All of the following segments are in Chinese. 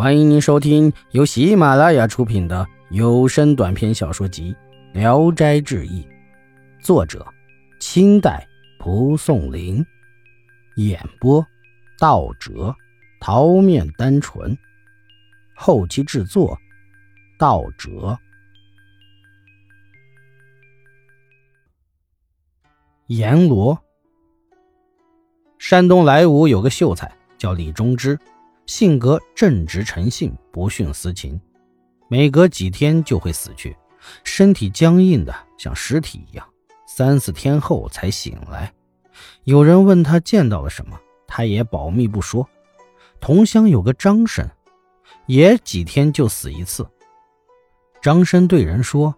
欢迎您收听由喜马拉雅出品的有声短篇小说集《聊斋志异》，作者：清代蒲松龄，演播：道哲、桃面单纯，后期制作：道哲。阎罗，山东莱芜有个秀才叫李忠之。性格正直诚信，不徇私情，每隔几天就会死去，身体僵硬的像尸体一样，三四天后才醒来。有人问他见到了什么，他也保密不说。同乡有个张生，也几天就死一次。张生对人说：“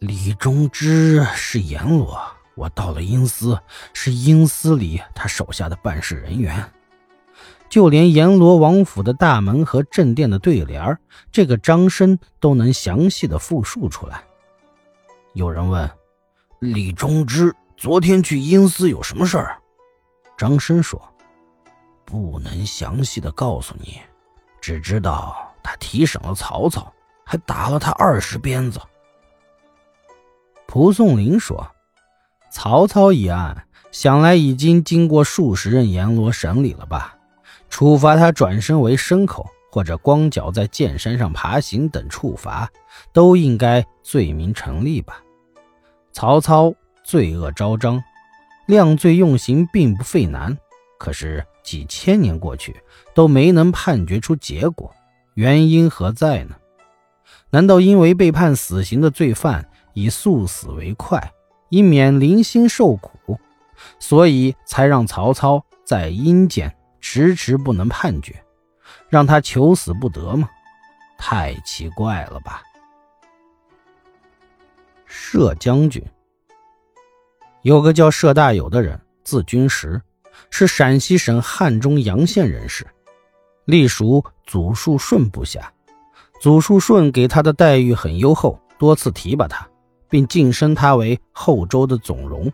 李忠之是阎罗，我到了阴司，是阴司里他手下的办事人员。”就连阎罗王府的大门和正殿的对联这个张生都能详细的复述出来。有人问李忠之昨天去阴司有什么事儿？张生说：“不能详细的告诉你，只知道他提审了曹操，还打了他二十鞭子。”蒲松龄说：“曹操一案，想来已经经过数十任阎罗审理了吧？”处罚他转身为牲口，或者光脚在剑山上爬行等处罚，都应该罪名成立吧？曹操罪恶昭彰，量罪用刑并不费难，可是几千年过去都没能判决出结果，原因何在呢？难道因为被判死刑的罪犯以速死为快，以免零星受苦，所以才让曹操在阴间？迟迟不能判决，让他求死不得吗？太奇怪了吧！射将军有个叫射大友的人，字君实，是陕西省汉中阳县人士，隶属祖树顺部下。祖树顺给他的待遇很优厚，多次提拔他，并晋升他为后周的总荣。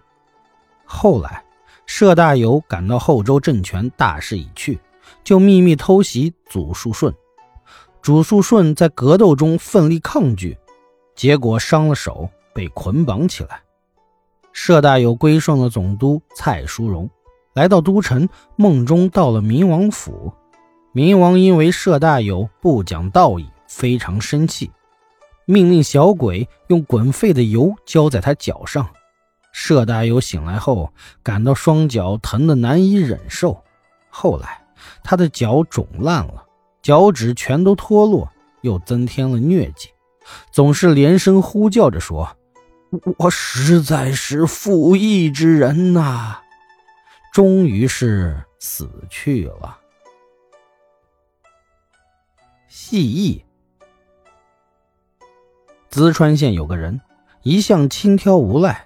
后来。佘大有感到后周政权大势已去，就秘密偷袭祖树顺。祖树顺在格斗中奋力抗拒，结果伤了手，被捆绑起来。佘大有归顺了总督蔡叔荣，来到都城，梦中到了明王府。明王因为佘大有不讲道义，非常生气，命令小鬼用滚沸的油浇在他脚上。摄大有醒来后，感到双脚疼得难以忍受。后来，他的脚肿烂了，脚趾全都脱落，又增添了疟疾，总是连声呼叫着说：“我实在是负义之人呐！”终于是死去了。戏义，淄川县有个人，一向轻佻无赖。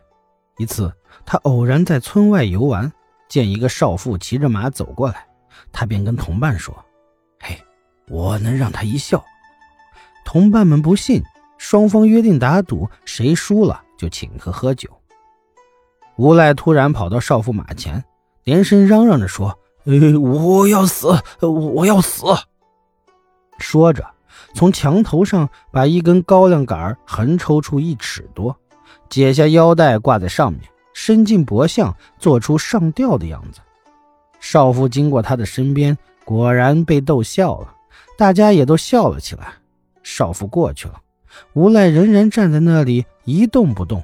一次，他偶然在村外游玩，见一个少妇骑着马走过来，他便跟同伴说：“嘿，我能让他一笑。”同伴们不信，双方约定打赌，谁输了就请客喝酒。无赖突然跑到少妇马前，连声嚷嚷着说：“呃，我要死，我要死！”说着，从墙头上把一根高粱杆横抽出一尺多。解下腰带挂在上面，伸进脖项，做出上吊的样子。少妇经过他的身边，果然被逗笑了，大家也都笑了起来。少妇过去了，无赖仍然站在那里一动不动，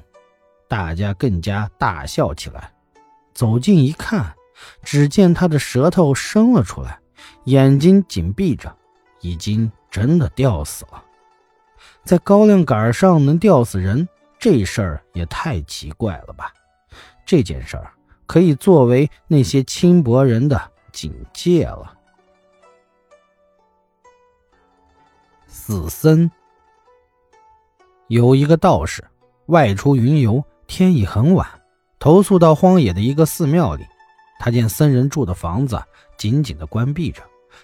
大家更加大笑起来。走近一看，只见他的舌头伸了出来，眼睛紧闭着，已经真的吊死了。在高粱杆上能吊死人？这事儿也太奇怪了吧！这件事儿可以作为那些轻薄人的警戒了。死僧有一个道士外出云游，天已很晚，投宿到荒野的一个寺庙里。他见僧人住的房子紧紧的关闭着，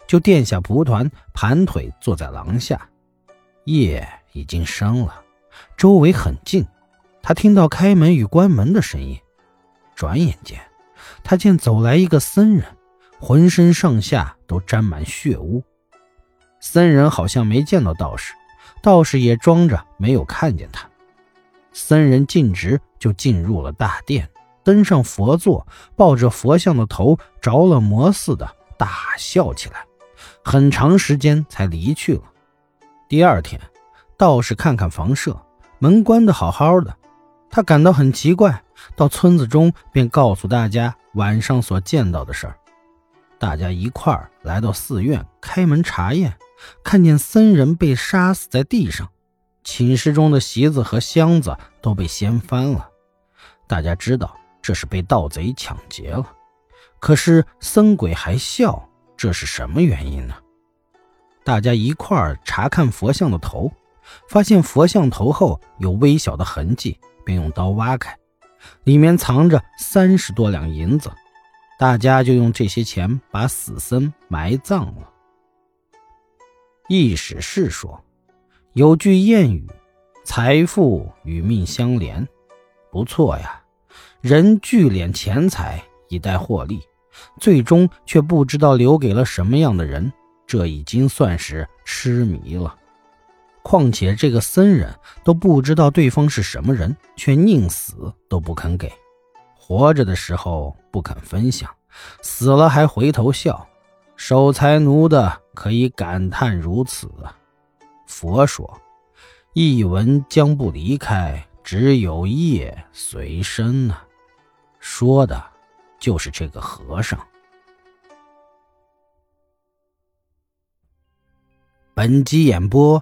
就垫下蒲团，盘腿坐在廊下。夜已经深了。周围很静，他听到开门与关门的声音。转眼间，他见走来一个僧人，浑身上下都沾满血污。僧人好像没见到道士，道士也装着没有看见他。僧人径直就进入了大殿，登上佛座，抱着佛像的头着了魔似的大笑起来，很长时间才离去了。第二天，道士看看房舍，门关得好好的，他感到很奇怪，到村子中便告诉大家晚上所见到的事儿。大家一块儿来到寺院，开门查验，看见僧人被杀死在地上，寝室中的席子和箱子都被掀翻了。大家知道这是被盗贼抢劫了，可是僧鬼还笑，这是什么原因呢？大家一块儿查看佛像的头，发现佛像头后有微小的痕迹，便用刀挖开，里面藏着三十多两银子。大家就用这些钱把死僧埋葬了。易史是说，有句谚语：“财富与命相连。”不错呀，人聚敛钱财以待获利，最终却不知道留给了什么样的人，这已经算是痴迷了。况且这个僧人都不知道对方是什么人，却宁死都不肯给。活着的时候不肯分享，死了还回头笑，守财奴的可以感叹如此！佛说：“一文将不离开，只有业随身呢。”说的就是这个和尚。本集演播